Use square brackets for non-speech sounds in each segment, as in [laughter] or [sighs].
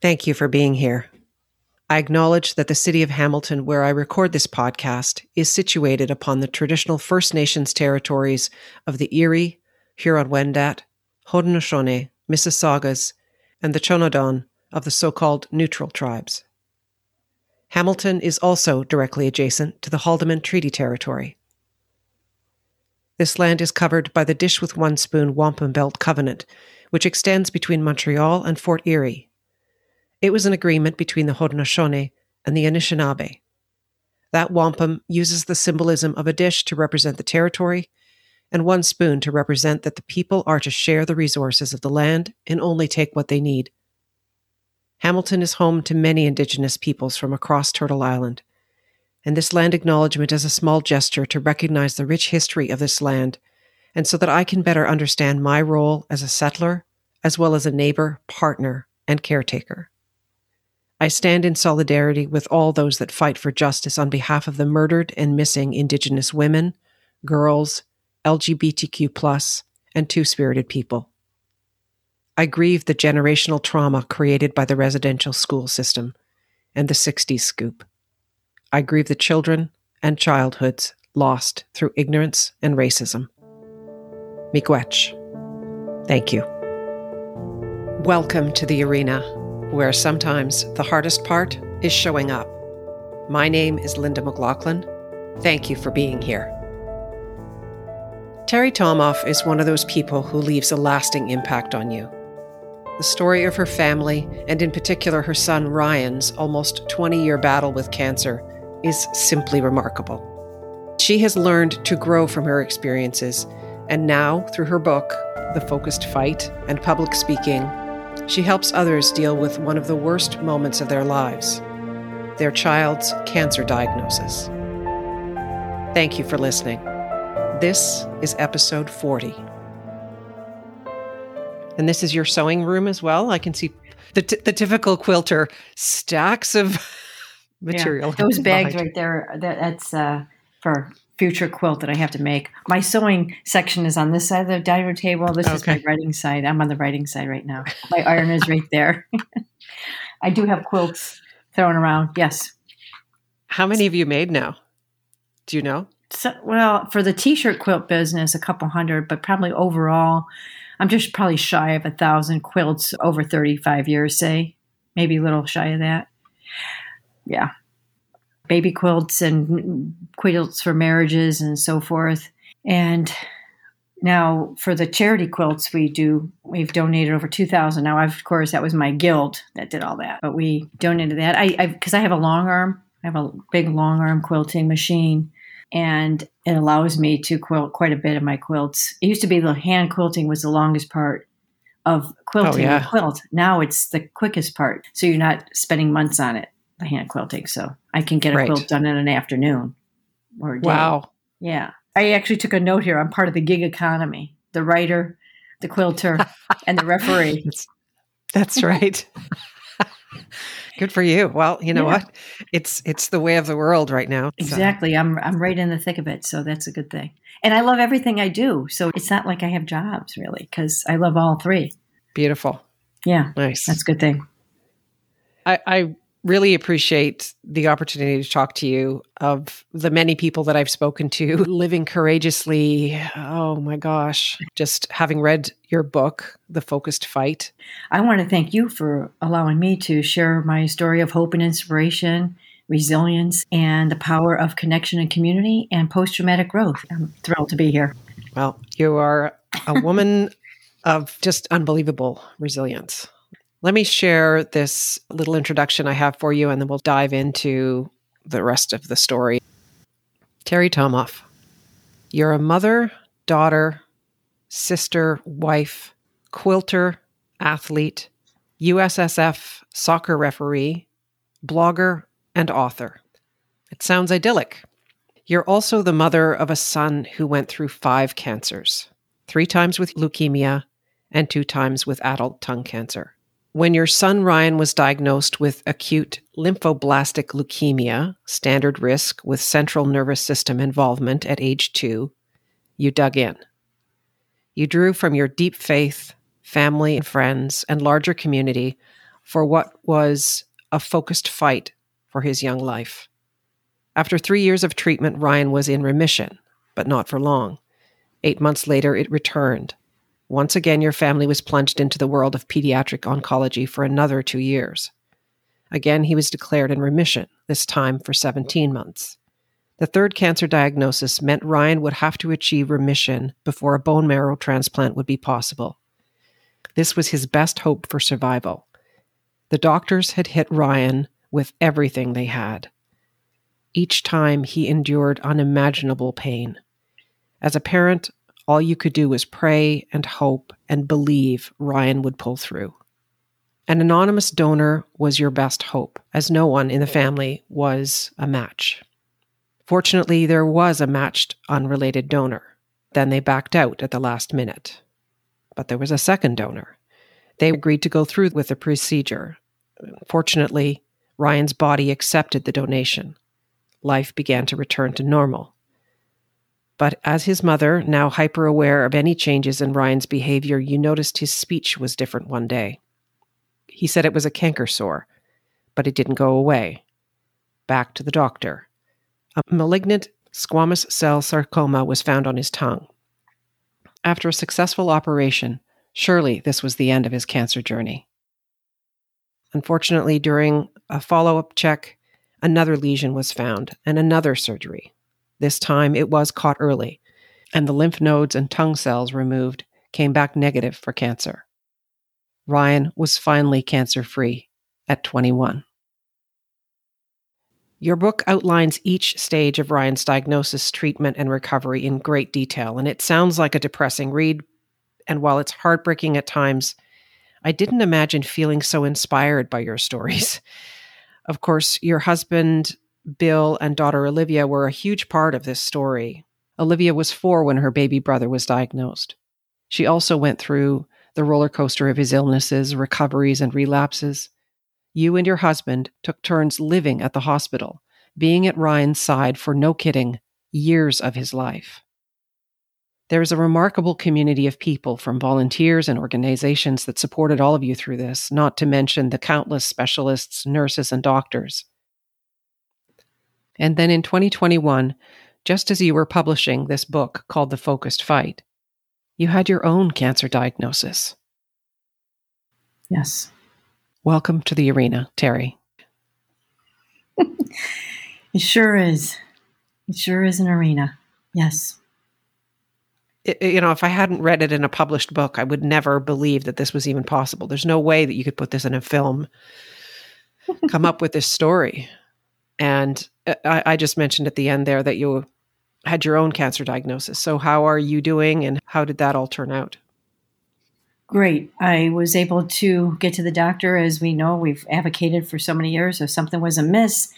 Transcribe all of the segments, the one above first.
Thank you for being here. I acknowledge that the city of Hamilton, where I record this podcast, is situated upon the traditional First Nations territories of the Erie, Huron-Wendat, Haudenosaunee, Mississaugas, and the Chonnonton of the so-called neutral tribes. Hamilton is also directly adjacent to the Haldimand Treaty Territory. This land is covered by the Dish with One Spoon Wampum Belt Covenant, which extends between Montreal and Fort Erie. It was an agreement between the Haudenosaunee and the Anishinaabe. That wampum uses the symbolism of a dish to represent the territory and one spoon to represent that the people are to share the resources of the land and only take what they need. Hamilton is home to many Indigenous peoples from across Turtle Island, and this land acknowledgement is a small gesture to recognize the rich history of this land and so that I can better understand my role as a settler, as well as a neighbor, partner, and caretaker. I stand in solidarity with all those that fight for justice on behalf of the murdered and missing Indigenous women, girls, LGBTQ, and two spirited people. I grieve the generational trauma created by the residential school system and the 60s scoop. I grieve the children and childhoods lost through ignorance and racism. Miigwech. Thank you. Welcome to the arena, where sometimes the hardest part is showing up. My name is Linda McLachlan. Thank you for being here. Terri Tomoff is one of those people who leaves a lasting impact on you. The story of her family, and in particular her son Ryan's almost 20 year battle with cancer, is simply remarkable. She has learned to grow from her experiences, and now, through her book, The Focused Fight and public speaking, she helps others deal with one of the worst moments of their lives their child's cancer diagnosis. Thank you for listening. This is episode 40. And this is your sewing room as well. I can see the, t- the typical quilter stacks of [laughs] material. Yeah, those [laughs] bags right there, that, that's uh, for future quilt that I have to make. My sewing section is on this side of the dining room table. This okay. is my writing side. I'm on the writing side right now. My iron is right there. [laughs] I do have quilts thrown around. Yes. How many have you made now? Do you know? So, well, for the t-shirt quilt business, a couple hundred, but probably overall, I'm just probably shy of a thousand quilts over 35 years, say, maybe a little shy of that. Yeah. Baby quilts and quilts for marriages and so forth. And now for the charity quilts, we do, we've donated over 2,000. Now, I've, of course, that was my guild that did all that, but we donated that. I, because I, I have a long arm, I have a big long arm quilting machine and it allows me to quilt quite a bit of my quilts. It used to be the hand quilting was the longest part of quilting oh, yeah. quilt. Now it's the quickest part. So you're not spending months on it, the hand quilting. So I can get a right. quilt done in an afternoon or a day. Wow. Yeah. I actually took a note here. I'm part of the gig economy, the writer, the quilter, [laughs] and the referee. That's, that's right. [laughs] Good for you. Well, you know yeah. what? It's it's the way of the world right now. Exactly. I'm I'm right in the thick of it, so that's a good thing. And I love everything I do. So it's not like I have jobs really cuz I love all three. Beautiful. Yeah. Nice. That's a good thing. I I really appreciate the opportunity to talk to you of the many people that I've spoken to [laughs] living courageously. Oh my gosh, just having read your book, The Focused Fight. I want to thank you for allowing me to share my story of hope and inspiration, resilience, and the power of connection and community and post traumatic growth. I'm thrilled to be here. Well, you are a woman [laughs] of just unbelievable resilience. Let me share this little introduction I have for you, and then we'll dive into the rest of the story. Terri Tomoff, you're a mother, daughter, sister, wife, quilter, athlete, USSF soccer referee, blogger, and author. It sounds idyllic. You're also the mother of a son who went through five cancers three times with leukemia and two times with adult tongue cancer. When your son Ryan was diagnosed with acute lymphoblastic leukemia, standard risk with central nervous system involvement at age two, you dug in. You drew from your deep faith, family and friends, and larger community for what was a focused fight for his young life. After three years of treatment, Ryan was in remission, but not for long. Eight months later, it returned. Once again, your family was plunged into the world of pediatric oncology for another two years. Again, he was declared in remission, this time for 17 months. The third cancer diagnosis meant Ryan would have to achieve remission before a bone marrow transplant would be possible. This was his best hope for survival. The doctors had hit Ryan with everything they had. Each time he endured unimaginable pain. As a parent, all you could do was pray and hope and believe Ryan would pull through. An anonymous donor was your best hope, as no one in the family was a match. Fortunately, there was a matched unrelated donor. Then they backed out at the last minute. But there was a second donor. They agreed to go through with the procedure. Fortunately, Ryan's body accepted the donation. Life began to return to normal. But as his mother, now hyper aware of any changes in Ryan's behavior, you noticed his speech was different one day. He said it was a canker sore, but it didn't go away. Back to the doctor. A malignant squamous cell sarcoma was found on his tongue. After a successful operation, surely this was the end of his cancer journey. Unfortunately, during a follow up check, another lesion was found and another surgery. This time it was caught early, and the lymph nodes and tongue cells removed came back negative for cancer. Ryan was finally cancer free at 21. Your book outlines each stage of Ryan's diagnosis, treatment, and recovery in great detail, and it sounds like a depressing read. And while it's heartbreaking at times, I didn't imagine feeling so inspired by your stories. [laughs] Of course, your husband, Bill, and daughter Olivia were a huge part of this story. Olivia was four when her baby brother was diagnosed. She also went through the roller coaster of his illnesses, recoveries, and relapses. You and your husband took turns living at the hospital, being at Ryan's side for no kidding, years of his life. There is a remarkable community of people from volunteers and organizations that supported all of you through this, not to mention the countless specialists, nurses, and doctors. And then in 2021, just as you were publishing this book called The Focused Fight, you had your own cancer diagnosis. Yes. Welcome to the arena, Terri. [laughs] it sure is. It sure is an arena. Yes. It, you know, if I hadn't read it in a published book, I would never believe that this was even possible. There's no way that you could put this in a film, come up with this story. And uh, I, I just mentioned at the end there that you had your own cancer diagnosis. So, how are you doing and how did that all turn out? Great. I was able to get to the doctor. As we know, we've advocated for so many years. If something was amiss,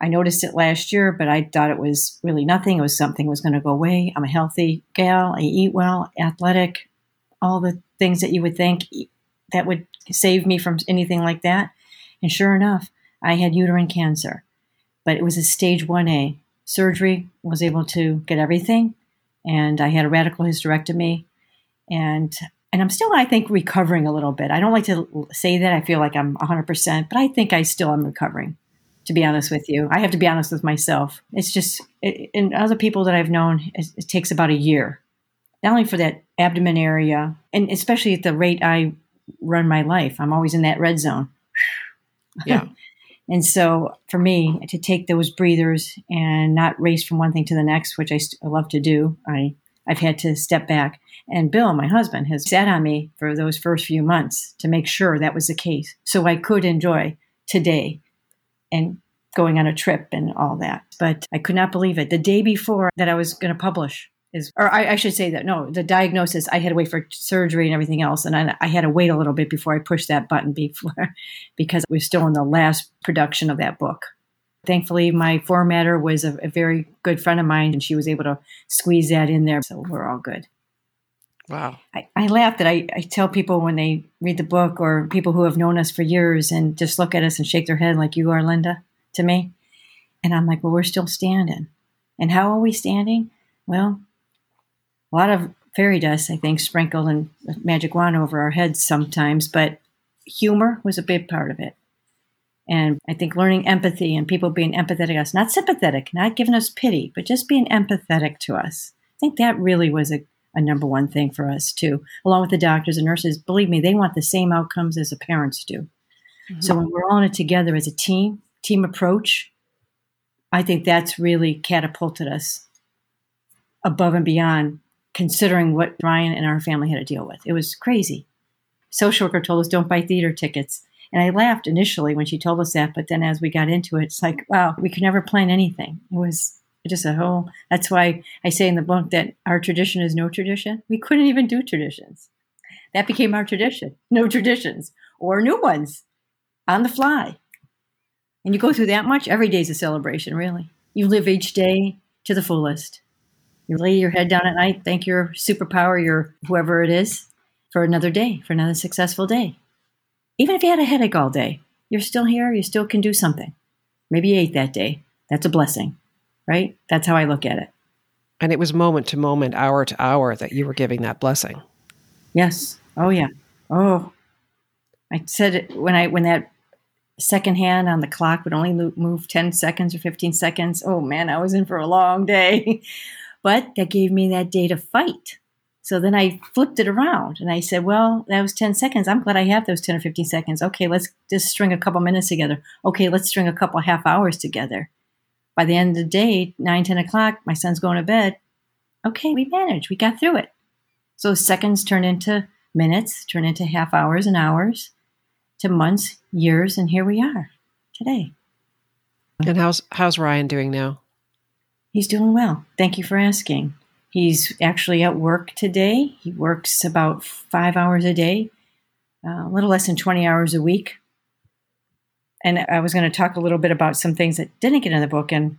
I noticed it last year, but I thought it was really nothing. It was something was going to go away. I'm a healthy gal. I eat well, athletic, all the things that you would think that would save me from anything like that. And sure enough, I had uterine cancer, but it was a stage 1A surgery, was able to get everything. And I had a radical hysterectomy. And and I'm still, I think, recovering a little bit. I don't like to say that. I feel like I'm 100%, but I think I still am recovering, to be honest with you. I have to be honest with myself. It's just, it, and other people that I've known, it, it takes about a year, not only for that abdomen area, and especially at the rate I run my life. I'm always in that red zone. Yeah. [laughs] And so for me to take those breathers and not race from one thing to the next, which I, st- I love to do, I, I've had to step back. And Bill, my husband, has sat on me for those first few months to make sure that was the case. So I could enjoy today and going on a trip and all that. But I could not believe it. The day before that I was going to publish, is, or I, I, should say that no, the diagnosis, I had to wait for surgery and everything else. And I, I had to wait a little bit before I pushed that button before, [laughs] because we're still in the last production of that book. Thankfully, my formatter was a, a very good friend of mine and she was able to squeeze that in there. So we're all good. Wow. I, I laugh that I, I tell people when they read the book or people who have known us for years and just look at us and shake their head like you are, Linda, to me. And I'm like, well, we're still standing. And how are we standing? Well, a lot of fairy dust, I think, sprinkled and magic wand over our heads sometimes, but humor was a big part of it. And I think learning empathy and people being empathetic to us, not sympathetic, not giving us pity, but just being empathetic to us. I think that really was a, a number one thing for us too, along with the doctors and nurses. Believe me, they want the same outcomes as the parents do. Mm-hmm. So when we're all in it together as a team, team approach, I think that's really catapulted us above and beyond considering what Ryan and our family had to deal with. It was crazy. Social worker told us don't buy theater tickets. And I laughed initially when she told us that, but then as we got into it, it's like, wow, we could never plan anything. It was just a whole. That's why I say in the book that our tradition is no tradition. We couldn't even do traditions. That became our tradition. No traditions or new ones on the fly. And you go through that much, every day is a celebration, really. You live each day to the fullest. You lay your head down at night, thank your superpower, your whoever it is, for another day, for another successful day. Even if you had a headache all day, you're still here, you still can do something. Maybe you ate that day. That's a blessing, right? That's how I look at it. And it was moment to moment, hour to hour that you were giving that blessing. Yes. Oh, yeah. Oh, I said it when I when that second hand on the clock would only move 10 seconds or 15 seconds. Oh man, I was in for a long day. [laughs] but that gave me that day to fight. So then I flipped it around and I said, well, that was 10 seconds. I'm glad I have those 10 or 15 seconds. Okay, let's just string a couple minutes together. Okay, let's string a couple half hours together. By the end of the day, 9, 10 o'clock, my son's going to bed. Okay, we managed. We got through it. So seconds turn into minutes, turn into half hours and hours to months, years, and here we are today. And how's how's Ryan doing now? He's doing well. Thank you for asking. He's actually at work today. He works about five hours a day, uh, a little less than 20 hours a week. And I was going to talk a little bit about some things that didn't get in the book. And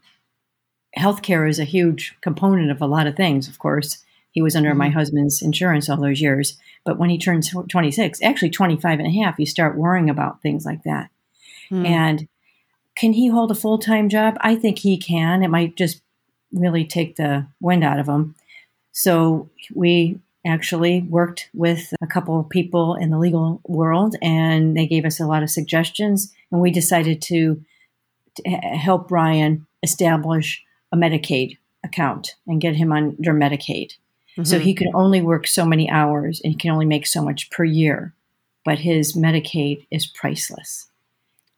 healthcare is a huge component of a lot of things, of course. He was under mm-hmm. my husband's insurance all those years. But when he turns 26, actually 25 and a half, you start worrying about things like that. Mm. And can he hold a full time job? I think he can. It might just really take the wind out of them. So we actually worked with a couple of people in the legal world and they gave us a lot of suggestions and we decided to, to help Ryan establish a Medicaid account and get him under Medicaid. Mm-hmm. So he can only work so many hours and he can only make so much per year, but his Medicaid is priceless.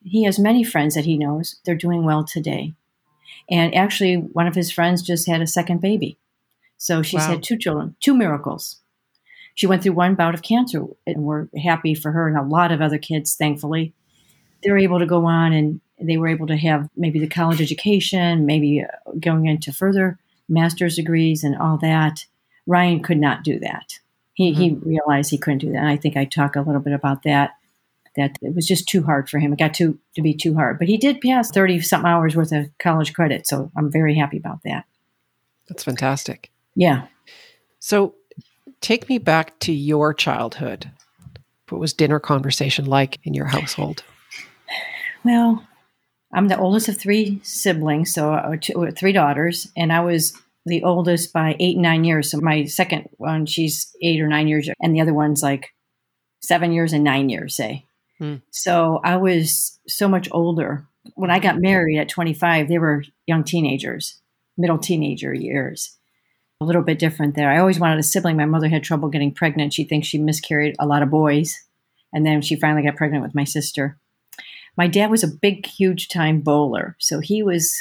He has many friends that he knows. They're doing well today. And actually, one of his friends just had a second baby. So she's wow. had two children, two miracles. She went through one bout of cancer, and we're happy for her and a lot of other kids, thankfully. They're able to go on and they were able to have maybe the college education, maybe uh, going into further master's degrees and all that. Ryan could not do that. He, mm-hmm. he realized he couldn't do that. And I think I talk a little bit about that, that it was just too hard for him. It got too, to be too hard. But he did pass 30 something hours worth of college credit. So I'm very happy about that. That's fantastic. Yeah. So take me back to your childhood. What was dinner conversation like in your household? Well, I'm the oldest of three siblings, so uh, two, three daughters, and I was the oldest by eight, nine years. So my second one, she's eight or nine years, and the other one's like seven years and nine years, say. Hmm. So I was so much older. When I got married at 25, they were young teenagers, middle teenager years. A little bit different there. I always wanted a sibling. My mother had trouble getting pregnant. She thinks she miscarried a lot of boys. And then she finally got pregnant with my sister. My dad was a big, huge time bowler. So he was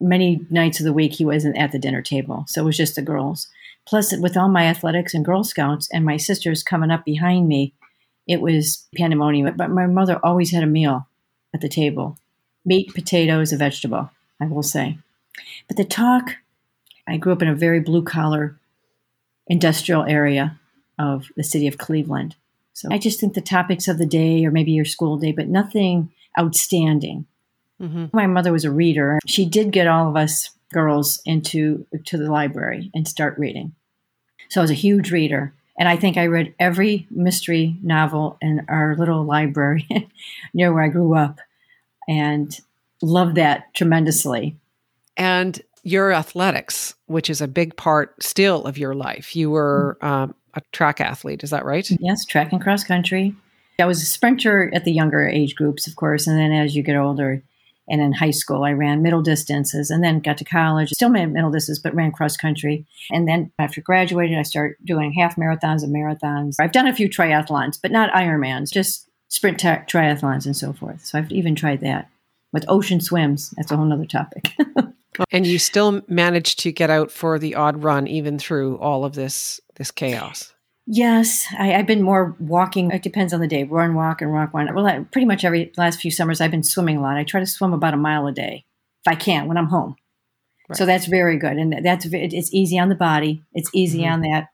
many nights of the week he wasn't at the dinner table. So it was just the girls. Plus, with all my athletics and Girl Scouts and my sisters coming up behind me, it was pandemonium. But my mother always had a meal at the table meat, potatoes, a vegetable, I will say. But the talk, I grew up in a very blue collar industrial area of the city of Cleveland. So I just think the topics of the day or maybe your school day, but nothing outstanding. Mm-hmm. My mother was a reader. She did get all of us girls into to the library and start reading. So I was a huge reader. And I think I read every mystery novel in our little library [laughs] near where I grew up and loved that tremendously. And your athletics, which is a big part still of your life. You were mm-hmm. um, a track athlete, is that right? Yes, track and cross country. I was a sprinter at the younger age groups, of course, and then as you get older, and in high school, I ran middle distances and then got to college, still ran middle distances, but ran cross country. And then after graduating, I started doing half marathons and marathons. I've done a few triathlons, but not Ironmans, just sprint tri- triathlons and so forth. So I've even tried that with ocean swims. That's a whole other topic. [laughs] and you still managed to get out for the odd run even through all of this this chaos. Yes, I, have been more walking. It depends on the day. Run, walk, and walk, run. Well, I, pretty much every last few summers, I've been swimming a lot. I try to swim about a mile a day if I can when I'm home. Right. So that's very good, and that's it's easy on the body. It's easy mm-hmm. on that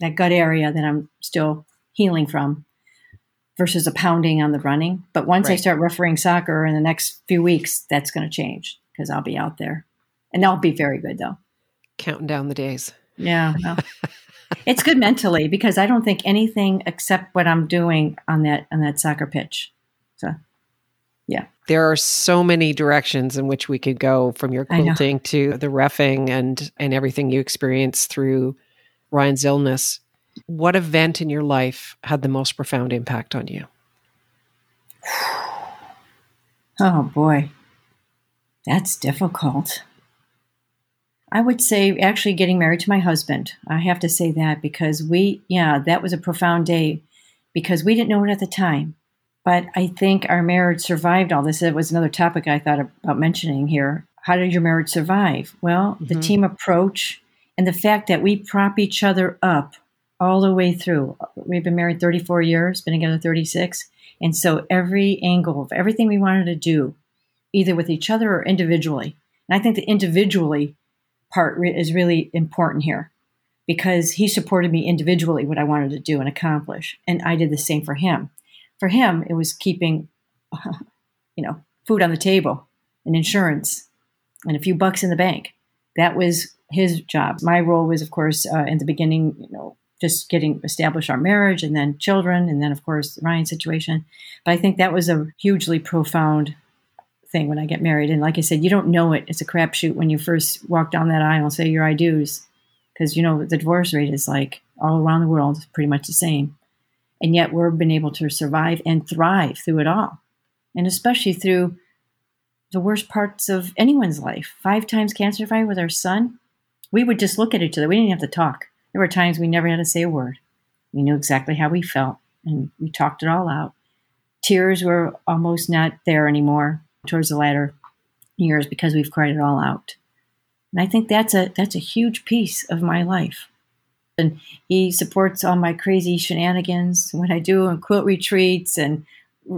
that gut area that I'm still healing from, versus a pounding on the running. But once right. I start refereeing soccer in the next few weeks, that's going to change because I'll be out there, and that'll be very good though. Counting down the days. Yeah. Well, it's good mentally because I don't think anything except what I'm doing on that on that soccer pitch. So, yeah. There are so many directions in which we could go from your quilting to the refing and and everything you experienced through Ryan's illness. What event in your life had the most profound impact on you? [sighs] Oh boy. That's difficult. I would say actually getting married to my husband. I have to say that because we, yeah, that was a profound day because we didn't know it at the time. But I think our marriage survived all this. It was another topic I thought about mentioning here. How did your marriage survive? Well, mm-hmm. the team approach and the fact that we prop each other up all the way through. We've been married 34 years, been together 36. And so every angle of everything we wanted to do, either with each other or individually. And I think that individually part is really important here because he supported me individually what I wanted to do and accomplish, and I did the same for him. For him, it was keeping, [laughs] you know, food on the table and insurance and a few bucks in the bank. That was his job. My role was, of course, uh, in the beginning, you know, just getting established our marriage and then children and then, of course, Ryan's situation. But I think that was a hugely profound thing when I get married. And like I said, you don't know it. It's a crapshoot when you first walk down that aisle and say your I do's, because you know the divorce rate is like all around the world, pretty much the same. And yet we've been able to survive and thrive through it all, and especially through the worst parts of anyone's life. Five times cancer fight with our son. We would just look at each other. We didn't have to talk. There were times we never had to say a word. We knew exactly how we felt, and we talked it all out. Tears were almost not there anymore towards the latter years because we've cried it all out. And I think that's a that's a huge piece of my life. And he supports all my crazy shenanigans when I do and quilt retreats and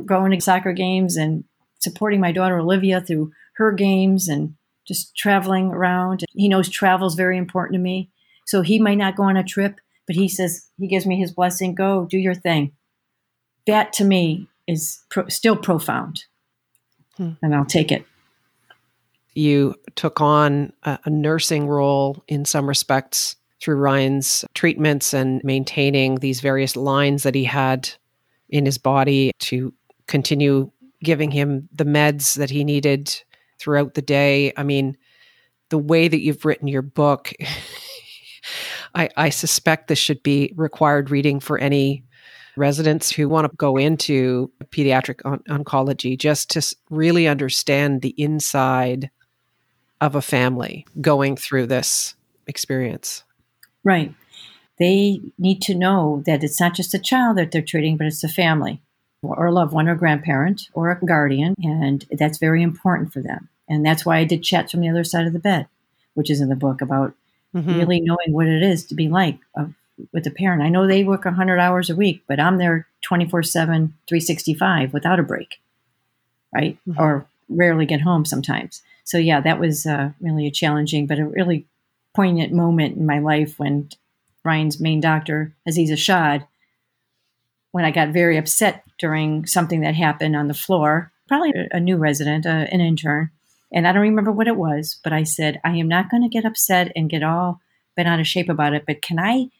going to soccer games and supporting my daughter Olivia through her games and just traveling around. He knows travel is very important to me. So he might not go on a trip, but he says, he gives me his blessing go, do your thing. That to me is pro- still profound hmm. and I'll take it. You took on a, a nursing role in some respects through Ryan's treatments and maintaining these various lines that he had in his body to continue giving him the meds that he needed throughout the day. I mean, the way that you've written your book, [laughs] I, I, suspect this should be required reading for any residents who want to go into pediatric on- oncology just to really understand the inside of a family going through this experience. Right. They need to know that it's not just a child that they're treating, but it's a family or a loved one or grandparent or a guardian. And that's very important for them. And that's why I did chats from the other side of the bed, which is in the book about mm-hmm. really knowing what it is to be like a with a parent. I know they work 100 hours a week, but I'm there 24 7, 365 without a break, right? Mm-hmm. Or rarely get home sometimes. So, yeah, that was uh, really a challenging, but a really poignant moment in my life when Ryan's main doctor, Aziza Shad, when I got very upset during something that happened on the floor, probably a new resident, uh, an intern, and I don't remember what it was, but I said, I am not going to get upset and get all bent out of shape about it, but can I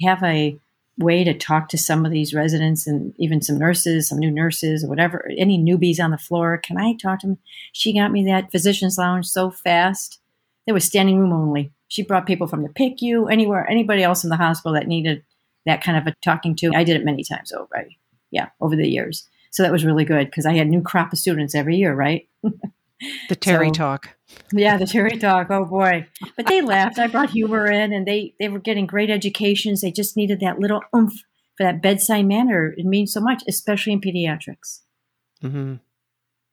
have a way to talk to some of these residents and even some nurses, some new nurses or whatever, any newbies on the floor. Can I talk to them? She got me that physician's lounge so fast. There was standing room only. She brought people from the PICU, anywhere, anybody else in the hospital that needed that kind of a talking to. I did it many times over. Yeah, over the years. So that was really good because I had new crop of students every year, right? [laughs] the Terri so, talk. Yeah, the Terri talk. Oh boy. But they laughed. I brought humor in and they they were getting great educations. They just needed that little oomph for that bedside manner. It means so much, especially in pediatrics. Mm-hmm.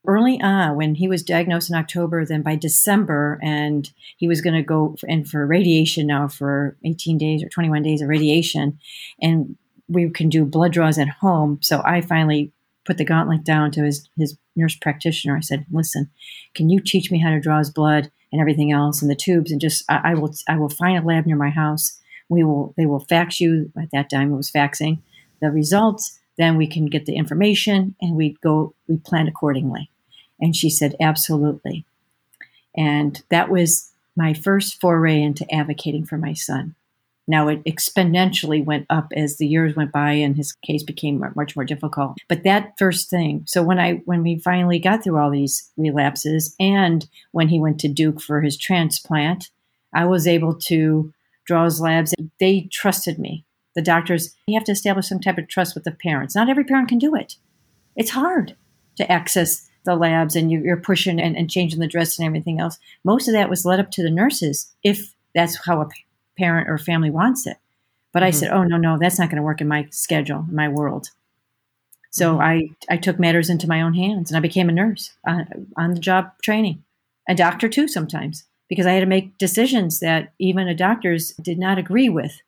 Early on, when he was diagnosed in October, then by December, and he was going to go in for radiation now for 18 days or 21 days of radiation, and we can do blood draws at home. So I finally put the gauntlet down to his, his nurse practitioner. I said, listen, can you teach me how to draw his blood and everything else and the tubes and just, I, I will, I will find a lab near my house. We will, they will fax you at that time it was faxing the results. Then we can get the information and we go, we plan accordingly. And she said, absolutely. And that was my first foray into advocating for my son. Now it exponentially went up as the years went by and his case became much more difficult. But that first thing, so when I when we finally got through all these relapses and when he went to Duke for his transplant, I was able to draw his labs. They trusted me. The doctors, you have to establish some type of trust with the parents. Not every parent can do it. It's hard to access the labs and you're pushing and, and changing the dress and everything else. Most of that was led up to the nurses if that's how a parent or family wants it. But mm-hmm. I said, oh, no, no, that's not going to work in my schedule, in my world. So mm-hmm. I, I took matters into my own hands and I became a nurse on, uh, on the job training, a doctor too sometimes, because I had to make decisions that even a doctors did not agree with,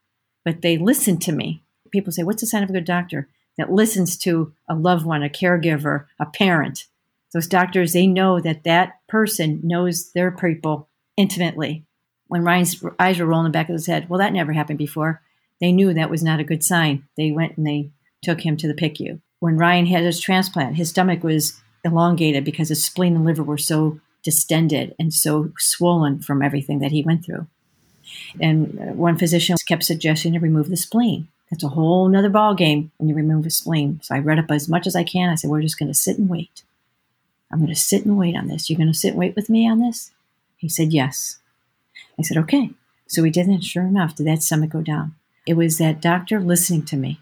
but they listened to me. People say, what's the sign of a good doctor? That listens to a loved one, a caregiver, a parent. Those doctors, they know that that person knows their people intimately when Ryan's eyes were rolling back of his head, well, that never happened before. They knew that was not a good sign. They went and they took him to the PICU. When Ryan had his transplant, his stomach was elongated because his spleen and liver were so distended and so swollen from everything that he went through. And uh, one physician kept suggesting to remove the spleen. That's a whole nother ball game when you remove a spleen. So I read up as much as I can. I said, we're just going to sit and wait. I'm going to sit and wait on this. You're going to sit and wait with me on this? He said, yes. I said, okay. So we did, and sure enough, did that stomach go down? It was that doctor listening to me.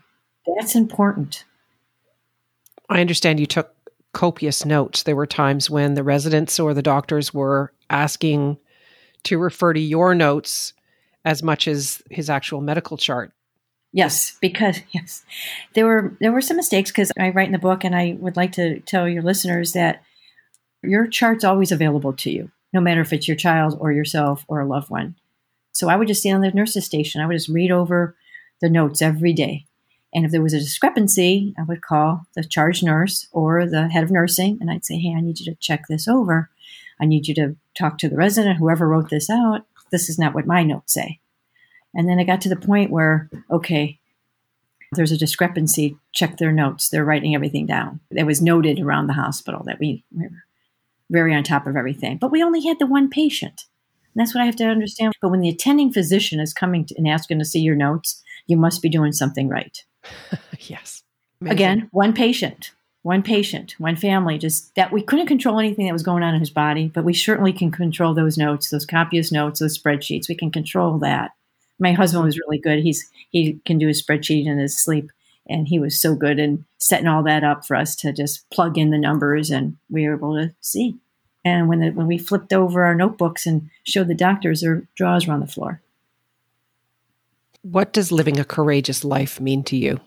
That's important. I understand you took copious notes. There were times when the residents or the doctors were asking to refer to your notes as much as his actual medical chart. Yes, because [laughs] yes, there were there were some mistakes because I write in the book, and I would like to tell your listeners that your chart's always available to you no matter if it's your child or yourself or a loved one. So I would just stand on the nurse's station. I would just read over the notes every day. And if there was a discrepancy, I would call the charge nurse or the head of nursing and I'd say, Hey, I need you to check this over. I need you to talk to the resident, whoever wrote this out. This is not what my notes say. And then I got to the point where, okay, there's a discrepancy. Check their notes. They're writing everything down. It was noted around the hospital that we were very on top of everything. But we only had the one patient. And that's what I have to understand. But when the attending physician is coming to, and asking to see your notes, you must be doing something right. [laughs] yes. Amazing. Again, one patient, one patient, one family, just that we couldn't control anything that was going on in his body, but we certainly can control those notes, those copious notes, those spreadsheets. We can control that. My husband was really good. He's he can do his spreadsheet in his sleep and he was so good in setting all that up for us to just plug in the numbers and we were able to see. And when the, when we flipped over our notebooks and showed the doctors their drawers were on the floor. What does living a courageous life mean to you?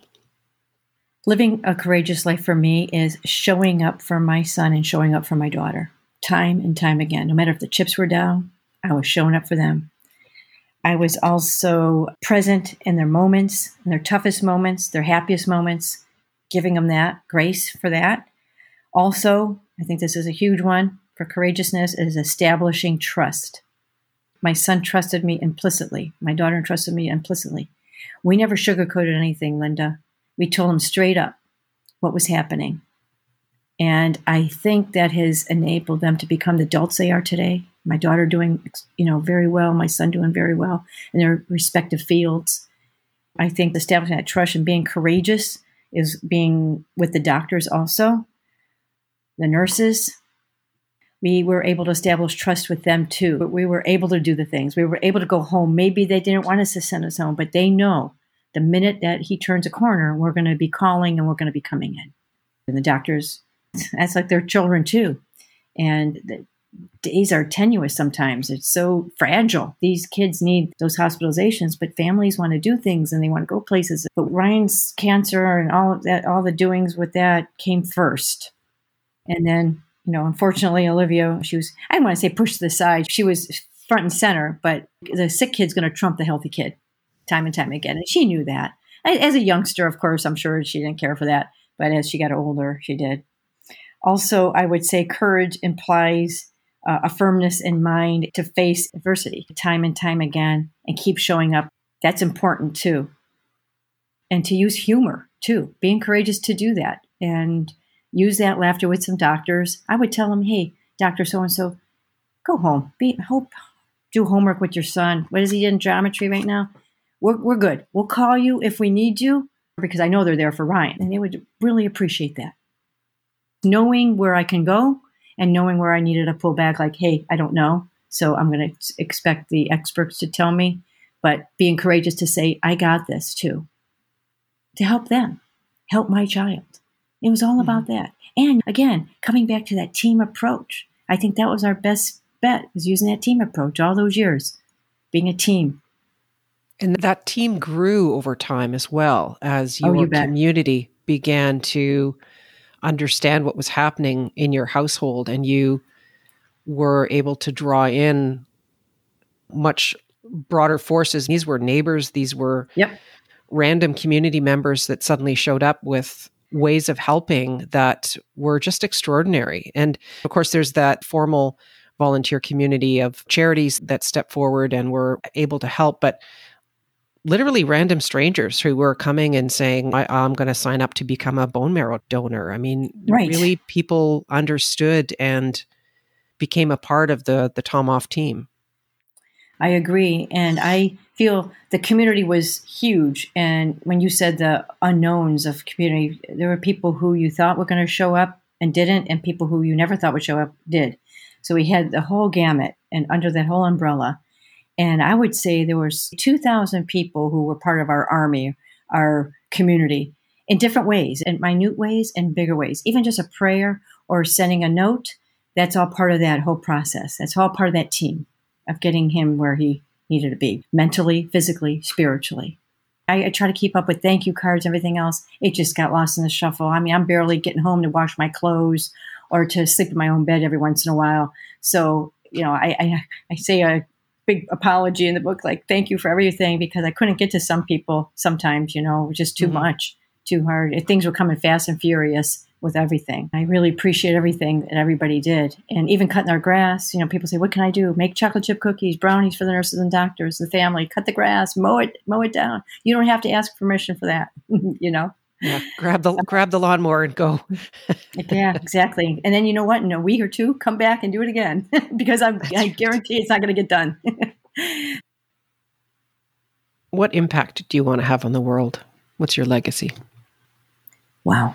Living a courageous life for me is showing up for my son and showing up for my daughter time and time again. No matter if the chips were down i was showing up for them I was also present in their moments, in their toughest moments, their happiest moments, giving them that grace for that. Also, I think this is a huge one for courageousness is establishing trust. My son trusted me implicitly. My daughter trusted me implicitly. We never sugarcoated anything, Linda. We told them straight up what was happening. And I think that has enabled them to become the adults they are today my daughter doing you know very well, my son doing very well in their respective fields. I think establishing that trust and being courageous is being with the doctors also, the nurses. We were able to establish trust with them too. But we were able to do the things. We were able to go home. Maybe they didn't want us to send us home, but they know the minute that he turns a corner, we're going to be calling and we're going to be coming in. And the doctors, that's like their children too. And the days are tenuous sometimes. It's so fragile. These kids need those hospitalizations, but families want to do things and they want to go places. But Ryan's cancer and all of that, all the doings with that came first. And then, you know, unfortunately, Olivia, she was, I want to say pushed to the side. She was front and center, but the sick kid's going to trump the healthy kid time and time again. And she knew that. As a youngster, of course, I'm sure she didn't care for that. But as she got older, she did. Also, I would say courage implies uh, a firmness in mind to face adversity time and time again and keep showing up. That's important too. And to use humor too, being courageous to do that and use that laughter with some doctors. I would tell them, hey, Dr. So and so, go home. Be, hope, do homework with your son. What is he in geometry right now? We're, we're good. We'll call you if we need you because I know they're there for Ryan. And they would really appreciate that. Knowing where I can go and knowing where I needed to pull back, like, hey, I don't know. So I'm going to expect the experts to tell me, but being courageous to say, I got this too, to help them, help my child. It was all mm-hmm. about that. And again, coming back to that team approach, I think that was our best bet was using that team approach all those years, being a team. And that team grew over time as well as your oh, you community began to understand what was happening in your household and you were able to draw in much broader forces. These were neighbors, these were yep. random community members that suddenly showed up with ways of helping that were just extraordinary. And of course, there's that formal volunteer community of charities that step forward and were able to help. But literally random strangers who were coming and saying, I, am going to sign up to become a bone marrow donor. I mean, right. really people understood and became a part of the, the Tomoff team. I agree. And I feel the community was huge. And when you said the unknowns of community, there were people who you thought were going to show up and didn't, and people who you never thought would show up did. So we had the whole gamut. And under that whole umbrella, and I would say there was 2,000 people who were part of our army, our community, in different ways, in minute ways and bigger ways. Even just a prayer or sending a note, that's all part of that whole process. That's all part of that team of getting him where he needed to be mentally, physically, spiritually. I, I, try to keep up with thank you cards, everything else. It just got lost in the shuffle. I mean, I'm barely getting home to wash my clothes or to sleep in my own bed every once in a while. So, you know, I, I, I say a big apology in the book, like thank you for everything, because I couldn't get to some people sometimes, you know, just too mm-hmm. much, too hard. Things were coming fast and furious with everything. I really appreciate everything that everybody did. And even cutting our grass, you know, people say, What can I do? Make chocolate chip cookies, brownies for the nurses and doctors, the family, cut the grass, mow it, mow it down. You don't have to ask permission for that, [laughs] you know. Yeah, grab the grab the lawnmower and go. [laughs] yeah, exactly. And then you know what? In a week or two, come back and do it again [laughs] because I'm, I guarantee it's not going to get done. what impact do you want to have on the world? What's your legacy? Wow.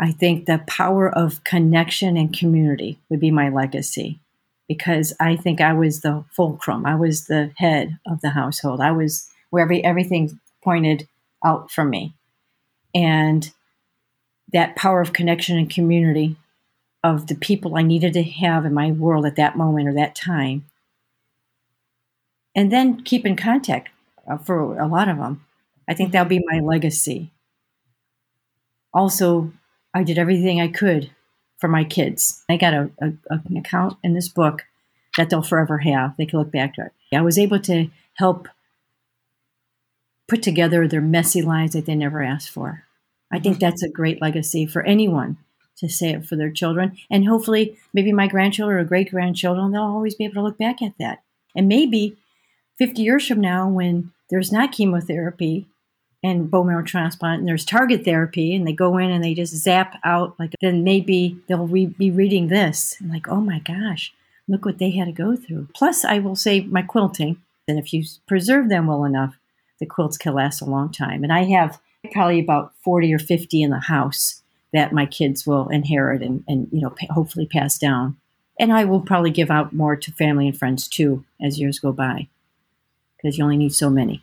I think the power of connection and community would be my legacy because I think I was the fulcrum. I was the head of the household. I was where every, everything pointed out from me and that power of connection and community of the people I needed to have in my world at that moment or that time. And then keep in contact uh, for a lot of them. I think that'll be my legacy. Also, I did everything I could for my kids. I got a, a, an account in this book that they'll forever have. They can look back to it. I was able to help put together their messy lives that they never asked for. I think mm-hmm. that's a great legacy for anyone to say it for their children. And hopefully, maybe my grandchildren or great grandchildren, they'll always be able to look back at that. And maybe 50 years from now, when there's not chemotherapy and bone marrow transplant and there's target therapy and they go in and they just zap out, like, then maybe they'll re- be reading this and like, oh my gosh, look what they had to go through. Plus, I will say my quilting. And if you preserve them well enough, the quilts can last a long time. And I have probably about 40 or 50 in the house that my kids will inherit and, and you know, hopefully pass down. And I will probably give out more to family and friends too as years go by because you only need so many.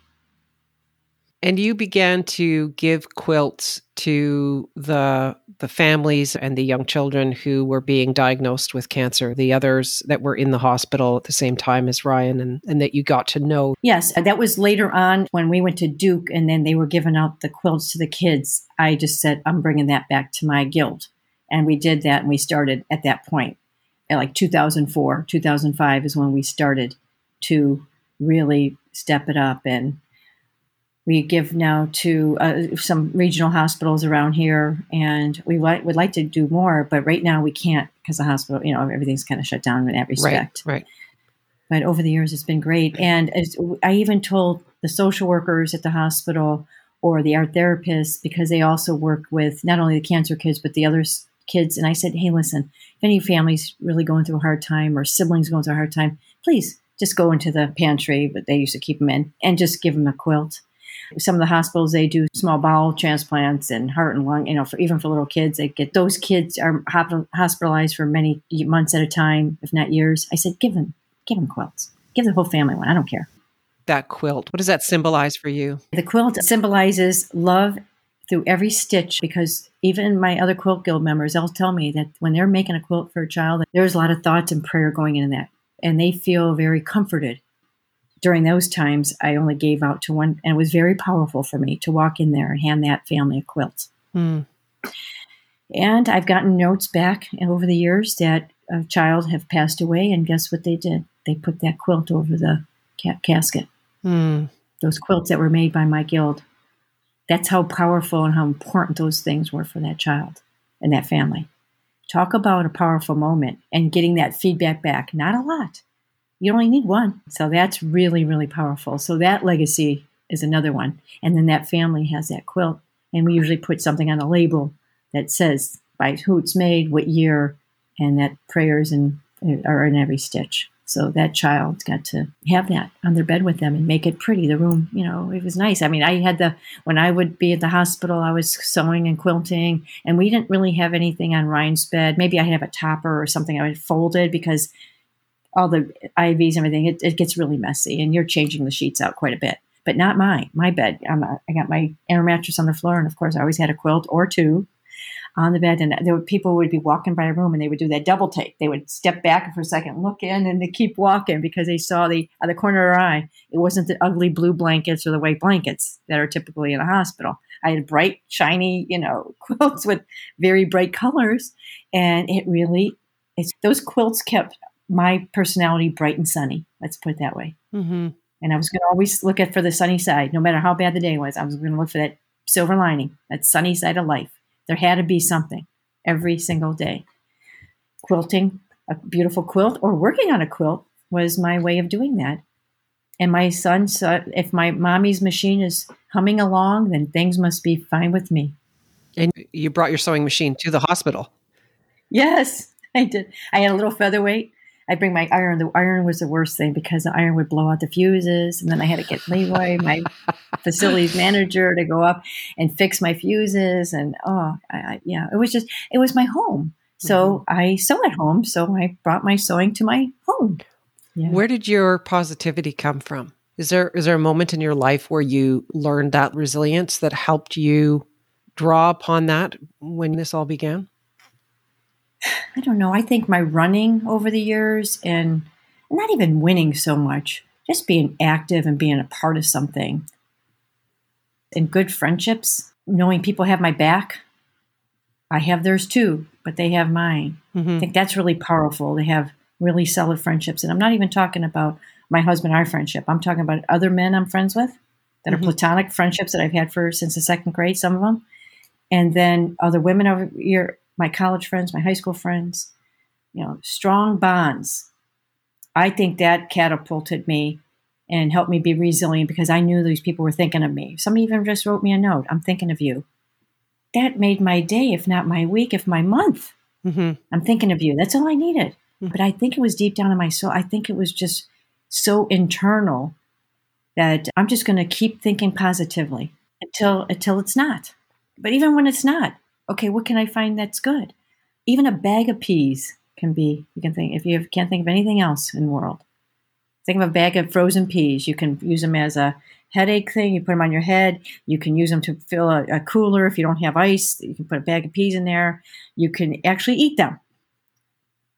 And you began to give quilts to the the families and the young children who were being diagnosed with cancer, the others that were in the hospital at the same time as Ryan and, and that you got to know. Yes, uh, that was later on when we went to Duke and then they were giving out the quilts to the kids. I just said, I'm bringing that back to my guild. And we did that and we started at that point. At like 2004, 2005 is when we started to really step it up and we give now to uh, some regional hospitals around here and we would like to do more but right now we can't because the hospital you know everything's kind of shut down in that respect right, right. but over the years it's been great and i even told the social workers at the hospital or the art therapists because they also work with not only the cancer kids but the other kids and i said hey listen if any family's really going through a hard time or siblings going through a hard time please just go into the pantry but they used to keep them in and just give them a quilt some of the hospitals they do small bowel transplants and heart and lung. You know, for even for little kids, they get those kids are hospitalized for many months at a time, if not years. I said, give them, give them quilts, give the whole family one. I don't care. That quilt, what does that symbolize for you? The quilt symbolizes love through every stitch because even my other quilt guild members they'll tell me that when they're making a quilt for a child there's a lot of thoughts and prayer going into that and they feel very comforted during those times, I only gave out to one, and it was very powerful for me to walk in there and hand that family a quilt. Mm. And I've gotten notes back over the years that a child have passed away, and guess what they did? They put that quilt over the ca- casket. Mm. Those quilts that were made by my guild. That's how powerful and how important those things were for that child and that family. Talk about a powerful moment and getting that feedback back. Not a lot, you only need one. So that's really, really powerful. So that legacy is another one. And then that family has that quilt. And we usually put something on a label that says by who it's made, what year, and that prayers and uh, are in every stitch. So that child's got to have that on their bed with them and make it pretty. The room, you know, it was nice. I mean, I had the, when I would be at the hospital, I was sewing and quilting, and we didn't really have anything on Ryan's bed. Maybe I have a topper or something I would folded because all the IVs and everything, it, it gets really messy and you're changing the sheets out quite a bit. But not mine, my bed. I'm a, I got my air mattress on the floor, and of course, I always had a quilt or two on the bed. And there were people would be walking by a room and they would do that double take. They would step back for a second, look in, and they keep walking because they saw the out the corner of their eye. It wasn't the ugly blue blankets or the white blankets that are typically in a hospital. I had bright, shiny, you know, [laughs] quilts with very bright colors, and it really, it's those quilts kept my personality bright and sunny. Let's put it that way. Mm-hmm. And I was going to always look at for the sunny side, no matter how bad the day was. I was going to look for that silver lining, that sunny side of life. There had to be something every single day. Quilting a beautiful quilt or working on a quilt was my way of doing that. And my son said, if my mommy's machine is humming along, then things must be fine with me. And you brought your sewing machine to the hospital. Yes, [laughs] I did. I had a little featherweight I bring my iron. The iron was the worst thing because the iron would blow out the fuses, and then I had to get Leroy, my [laughs] facilities manager, to go up and fix my fuses. And oh, I, I, yeah, it was just it was my home. So mm-hmm. I sew at home. So I brought my sewing to my home. Yeah. Where did your positivity come from? Is there is there a moment in your life where you learned that resilience that helped you draw upon that when this all began? I don't know. I think my running over the years and not even winning so much, just being active and being a part of something and good friendships, knowing people have my back. I have theirs too, but they have mine. Mm-hmm. I think that's really powerful to have really solid friendships. And I'm not even talking about my husband, our friendship. I'm talking about other men I'm friends with that mm-hmm. are platonic friendships that I've had for since the second grade, some of them. And then other women over here my college friends, my high school friends, you know, strong bonds. I think that catapulted me and helped me be resilient because I knew these people were thinking of me. Some even just wrote me a note I'm thinking of you. That made my day, if not my week, if my month. Mm-hmm. I'm thinking of you. That's all I needed. Mm-hmm. But I think it was deep down in my soul. I think it was just so internal that I'm just going to keep thinking positively until until it's not. But even when it's not, okay, what can I find that's good? Even a bag of peas can be, you can think, if you can't think of anything else in the world, think of a bag of frozen peas. You can use them as a headache thing. You put them on your head. You can use them to fill a, a cooler if you don't have ice. You can put a bag of peas in there. You can actually eat them.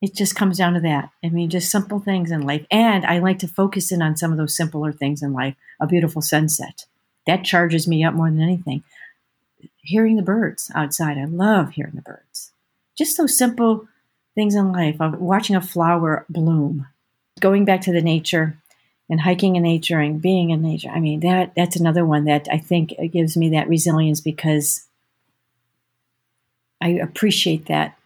It just comes down to that. I mean, just simple things in life. And I like to focus in on some of those simpler things in life. A beautiful sunset. That charges me up more than anything. Hearing the birds outside. I love hearing the birds. Just those simple things in life. Of watching a flower bloom. Going back to the nature and hiking in nature and being in nature. I mean, that that's another one that I think gives me that resilience because I appreciate that.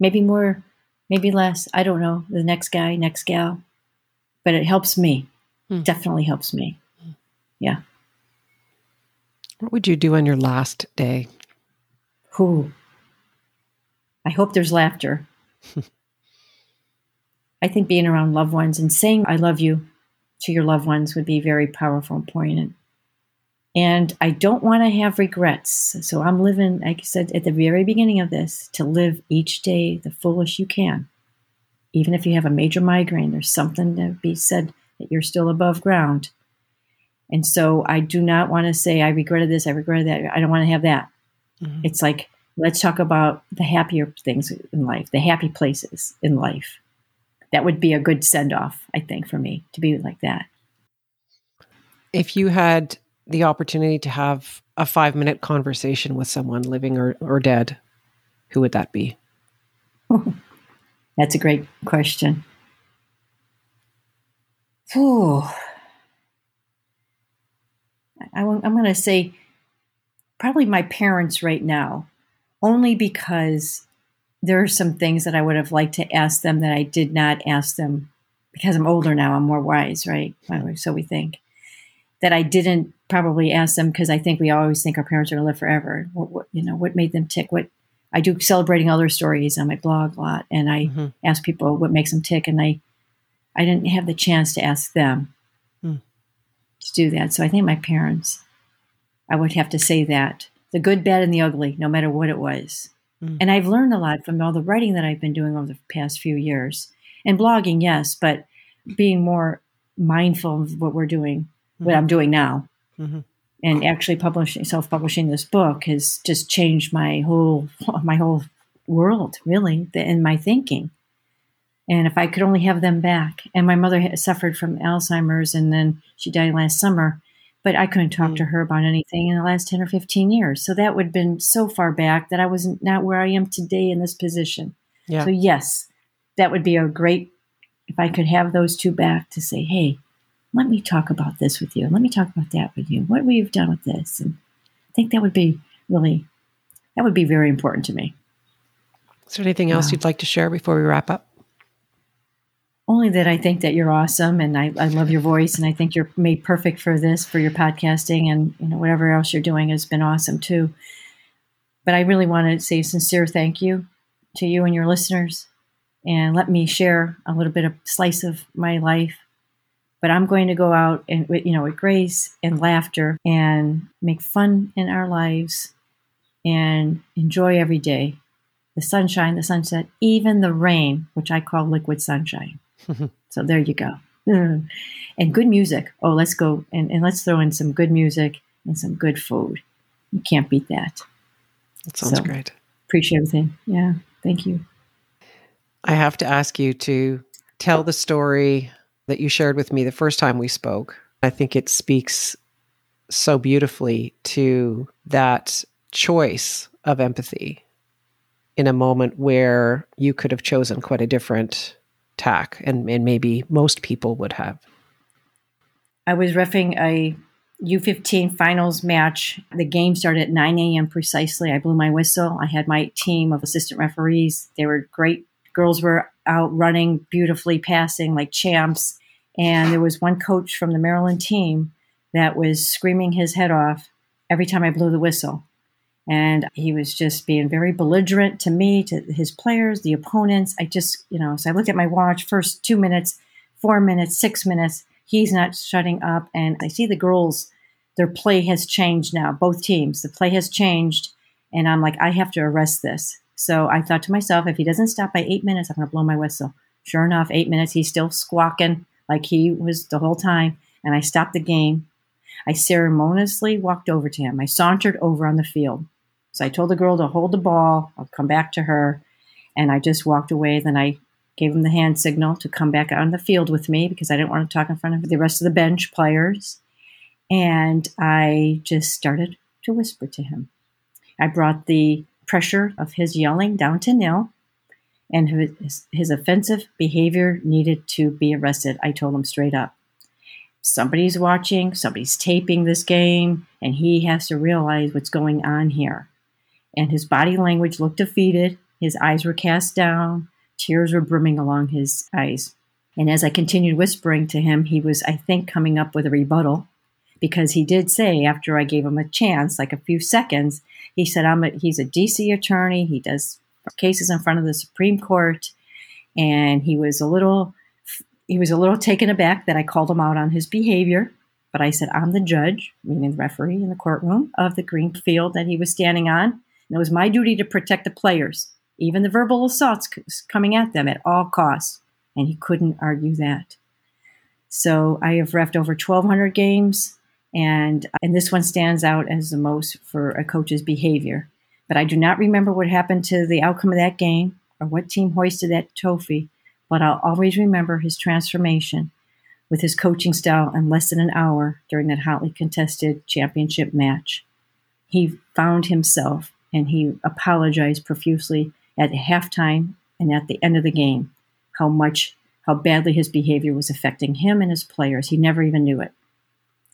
Maybe more, maybe less. I don't know. The next guy, next gal, but it helps me. Hmm. Definitely helps me. Yeah. What would you do on your last day? Who? I hope there's laughter. [laughs] I think being around loved ones and saying I love you to your loved ones would be very powerful and poignant. And I don't want to have regrets. So I'm living, like I said at the very beginning of this, to live each day the fullest you can. Even if you have a major migraine, there's something to be said that you're still above ground. And so I do not want to say, I regretted this, I regretted that. I don't want to have that. Mm-hmm. It's like, let's talk about the happier things in life, the happy places in life that would be a good send off, I think, for me to be like that. If you had the opportunity to have a five minute conversation with someone living or, or dead, who would that be? [laughs] That's a great question. Oh, I, I'm going to say probably my parents right now, only because there are some things that I would have liked to ask them that I did not ask them because I'm older now. I'm more wise, right? So we think that I didn't probably ask them because I think we always think our parents are going to live forever. What, what, you know, what made them tick? What I do celebrating other stories on my blog a lot, and I mm-hmm. ask people what makes them tick, and I I didn't have the chance to ask them do that. So I think my parents, I would have to say that the good, bad, and the ugly, no matter what it was. Mm. And I've learned a lot from all the writing that I've been doing over the past few years. And blogging, yes, but being more mindful of what we're doing, mm-hmm. what I'm doing now. Mm-hmm. And actually publishing self-publishing this book has just changed my whole [laughs] my whole world, really, in my thinking. And if I could only have them back. And my mother suffered from Alzheimer's and then she died last summer but I couldn't talk mm. to her about anything in the last 10 or 15 years. So that would have been so far back that I was not where I am today in this position. Yeah. So, yes, that would be a great, if I could have those two back to say, hey, let me talk about this with you. Let me talk about that with you. What we've done with this. And I think that would be really, that would be very important to me. Is there anything else wow. you'd like to share before we wrap up? Only that I think that you're awesome and I, I love your voice and I think you're made perfect for this, for your podcasting and you know whatever else you're doing has been awesome too. But I really want to say a sincere thank you to you and your listeners and let me share a little bit of slice of my life. But I'm going to go out and you know with grace and laughter and make fun in our lives and enjoy every day. The sunshine, the sunset, even the rain, which I call liquid sunshine. So there you go. [laughs] and good music. Oh, let's go and, and let's throw in some good music and some good food. You can't beat that. That sounds so, great. Appreciate everything. Yeah. Thank you. I have to ask you to tell the story that you shared with me the first time we spoke. I think it speaks so beautifully to that choice of empathy in a moment where you could have chosen quite a different tack, and, and maybe most people would have. I was refing a U15 finals match. The game started at 9 a.m. precisely. I blew my whistle. I had my team of assistant referees. They were great. Girls were out running beautifully, passing like champs. And there was one coach from the Maryland team that was screaming his head off every time I blew the whistle. And he was just being very belligerent to me, to his players, the opponents. I just, you know, so I looked at my watch, first two minutes, four minutes, six minutes. He's not shutting up. And I see the girls, their play has changed now, both teams. The play has changed. And I'm like, I have to arrest this. So I thought to myself, if he doesn't stop by eight minutes, I'm going to blow my whistle. Sure enough, eight minutes, he's still squawking like he was the whole time. And I stopped the game. I ceremoniously walked over to him. I sauntered over on the field. So I told the girl to hold the ball. I'll come back to her. And I just walked away. Then I gave him the hand signal to come back on the field with me because I didn't want to talk in front of the rest of the bench players. And I just started to whisper to him. I brought the pressure of his yelling down to nil, and his, his offensive behavior needed to be arrested. I told him straight up somebody's watching, somebody's taping this game, and he has to realize what's going on here. And his body language looked defeated. His eyes were cast down. Tears were brimming along his eyes. And as I continued whispering to him, he was, I think, coming up with a rebuttal because he did say after I gave him a chance, like a few seconds, he said, "I'm a, he's a DC attorney. He does cases in front of the Supreme Court, and he was a little he was a little taken aback that I called him out on his behavior. But I said, I'm the judge, meaning the referee in the courtroom of the green field that he was standing on. And it was my duty to protect the players, even the verbal assaults coming at them at all costs. And he couldn't argue that. So I have refed over 1,200 games, and, and this one stands out as the most for a coach's behavior. But I do not remember what happened to the outcome of that game or what team hoisted that trophy but I'll always remember his transformation with his coaching style in less than an hour during that hotly contested championship match. He found himself and he apologized profusely at halftime and at the end of the game how much how badly his behavior was affecting him and his players. He never even knew it.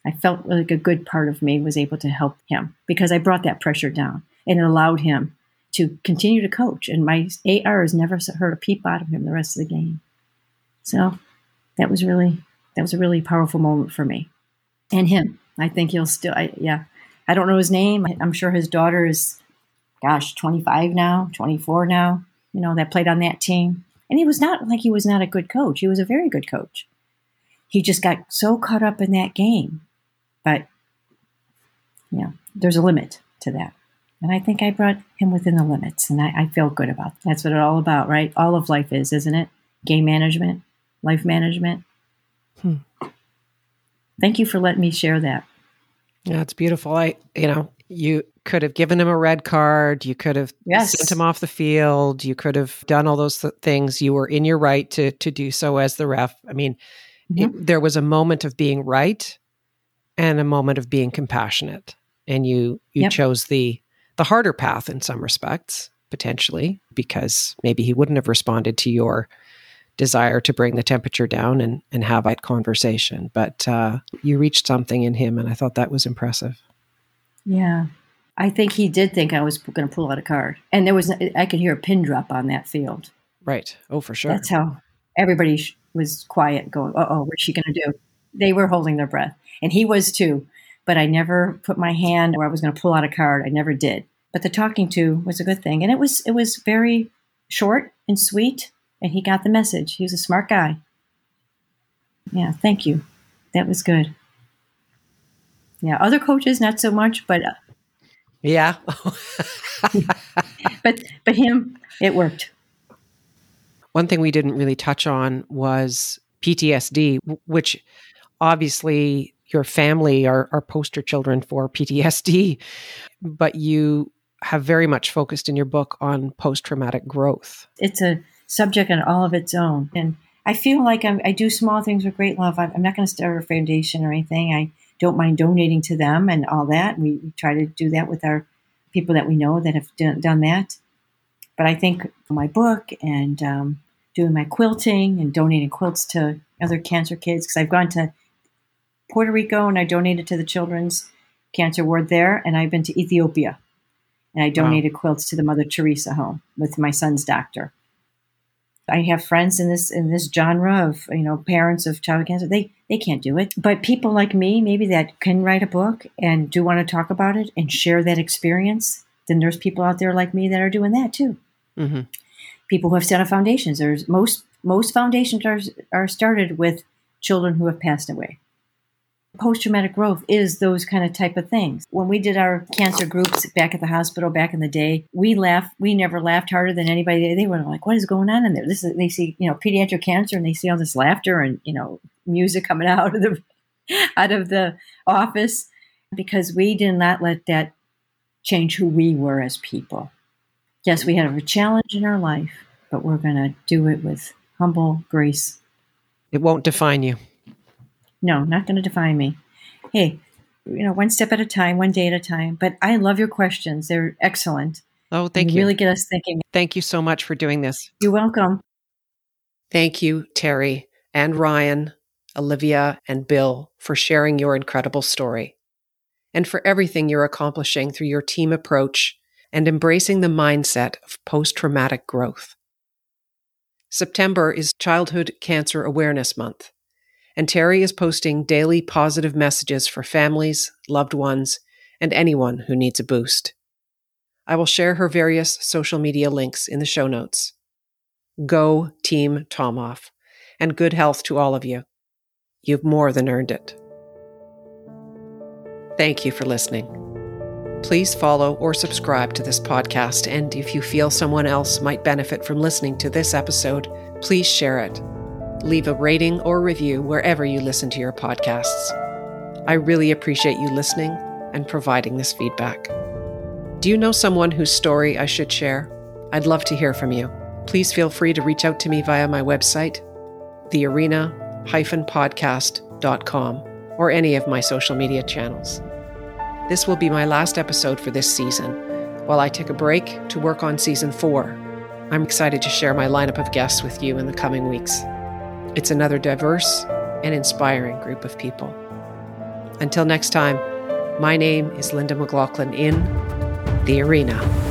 I felt like a good part of me was able to help him because I brought that pressure down and it allowed him to continue to coach. And my AR has never heard a peep out of him the rest of the game. So that was really that was a really powerful moment for me and him. I think he'll still, I, yeah. I don't know his name. I'm sure his daughter is, gosh, 25 now, 24 now. You know that played on that team, and he was not like he was not a good coach. He was a very good coach. He just got so caught up in that game, but you know, there's a limit to that. And I think I brought him within the limits, and I, I feel good about that. That's what it's all about, right? All of life is, isn't it? Game management, life management. Hmm. Thank you for letting me share that. Yeah, it's beautiful. I, you know, you could have given him a red card. You could have yes. sent him off the field. You could have done all those th- things. You were in your right to to do so as the ref. I mean, mm-hmm. it, there was a moment of being right and a moment of being compassionate, and you you yep. chose the the harder path in some respects, potentially, because maybe he wouldn't have responded to your desire to bring the temperature down and, and have that conversation. But uh, you reached something in him, and I thought that was impressive. Yeah. I think he did think I was going to pull out a card. And there was, I could hear a pin drop on that field. Right. Oh, for sure. That's how everybody was quiet, going, oh, what's she going to do? They were holding their breath. And he was too. But I never put my hand where I was going to pull out a card. I never did. But the talking to was a good thing, and it was it was very short and sweet, and he got the message. He was a smart guy. Yeah, thank you. That was good. Yeah, other coaches not so much, but uh, yeah, [laughs] but but him, it worked. One thing we didn't really touch on was PTSD, which obviously your family are, are poster children for PTSD, but you have very much focused in your book on post traumatic growth. It's a subject on all of its own. And I feel like I'm, i do small things with great love. I'm not going to start a foundation or anything. I don't mind donating to them and all that. We, we try to do that with our people that we know that have done, done that. But I think my book and um, doing my quilting and donating quilts to other cancer kids, because I've gone to Puerto Rico and I donated to the children's cancer ward there, and I've been to Ethiopia and I donated wow. quilts to the Mother Teresa home with my son's doctor. I have friends in this in this genre of you know parents of child cancer. They they can't do it, but people like me, maybe that can write a book and do want to talk about it and share that experience. Then there's people out there like me that are doing that too. Mm-hmm. People who have set up foundations. There's most most foundations are are started with children who have passed away post traumatic growth is those kind of type of things. When we did our cancer groups back at the hospital back in the day, we laughed. We never laughed harder than anybody. They were like, "What is going on in there?" This is they see you know pediatric cancer and they see all this laughter and you know music coming [laughs] out of the out of the office because we did not let that change who we were as people. Yes, we had a challenge in our life, but we're going to do it with humble grace. It won't define you. No, not going to define me. Hey, you know, one step at a time, one day at a time. But I love your questions. They're excellent. Oh, thank you. you. Really get us thinking. Thank you so much for doing this. You're welcome. Thank you, Terri and Ryan, Olivia, and Bill, for sharing your incredible story and for everything you're accomplishing through your team approach and embracing the mindset of post traumatic growth. September is Childhood Cancer Awareness Month, and Terri is posting daily positive messages for families, loved ones, and anyone who needs a boost. I will share her various social media links in the show notes. Go, Team Tomoff, and good health to all of you. You've more than earned it. Thank you for listening. Please follow or subscribe to this podcast, and if you feel someone else might benefit from listening to this episode, please share it. Leave a rating or review wherever you listen to your podcasts. I really appreciate you listening and providing this feedback. Do you know someone whose story I should share? I'd love to hear from you. Please feel free to reach out to me via my website, thearena-podcast.com, or any of my social media channels. This will be my last episode for this season, while I take a break to work on season four. I'm excited to share my lineup of guests with you in the coming weeks. It's another diverse and inspiring group of people. Until next time, my name is Linda McLachlan in The Arena.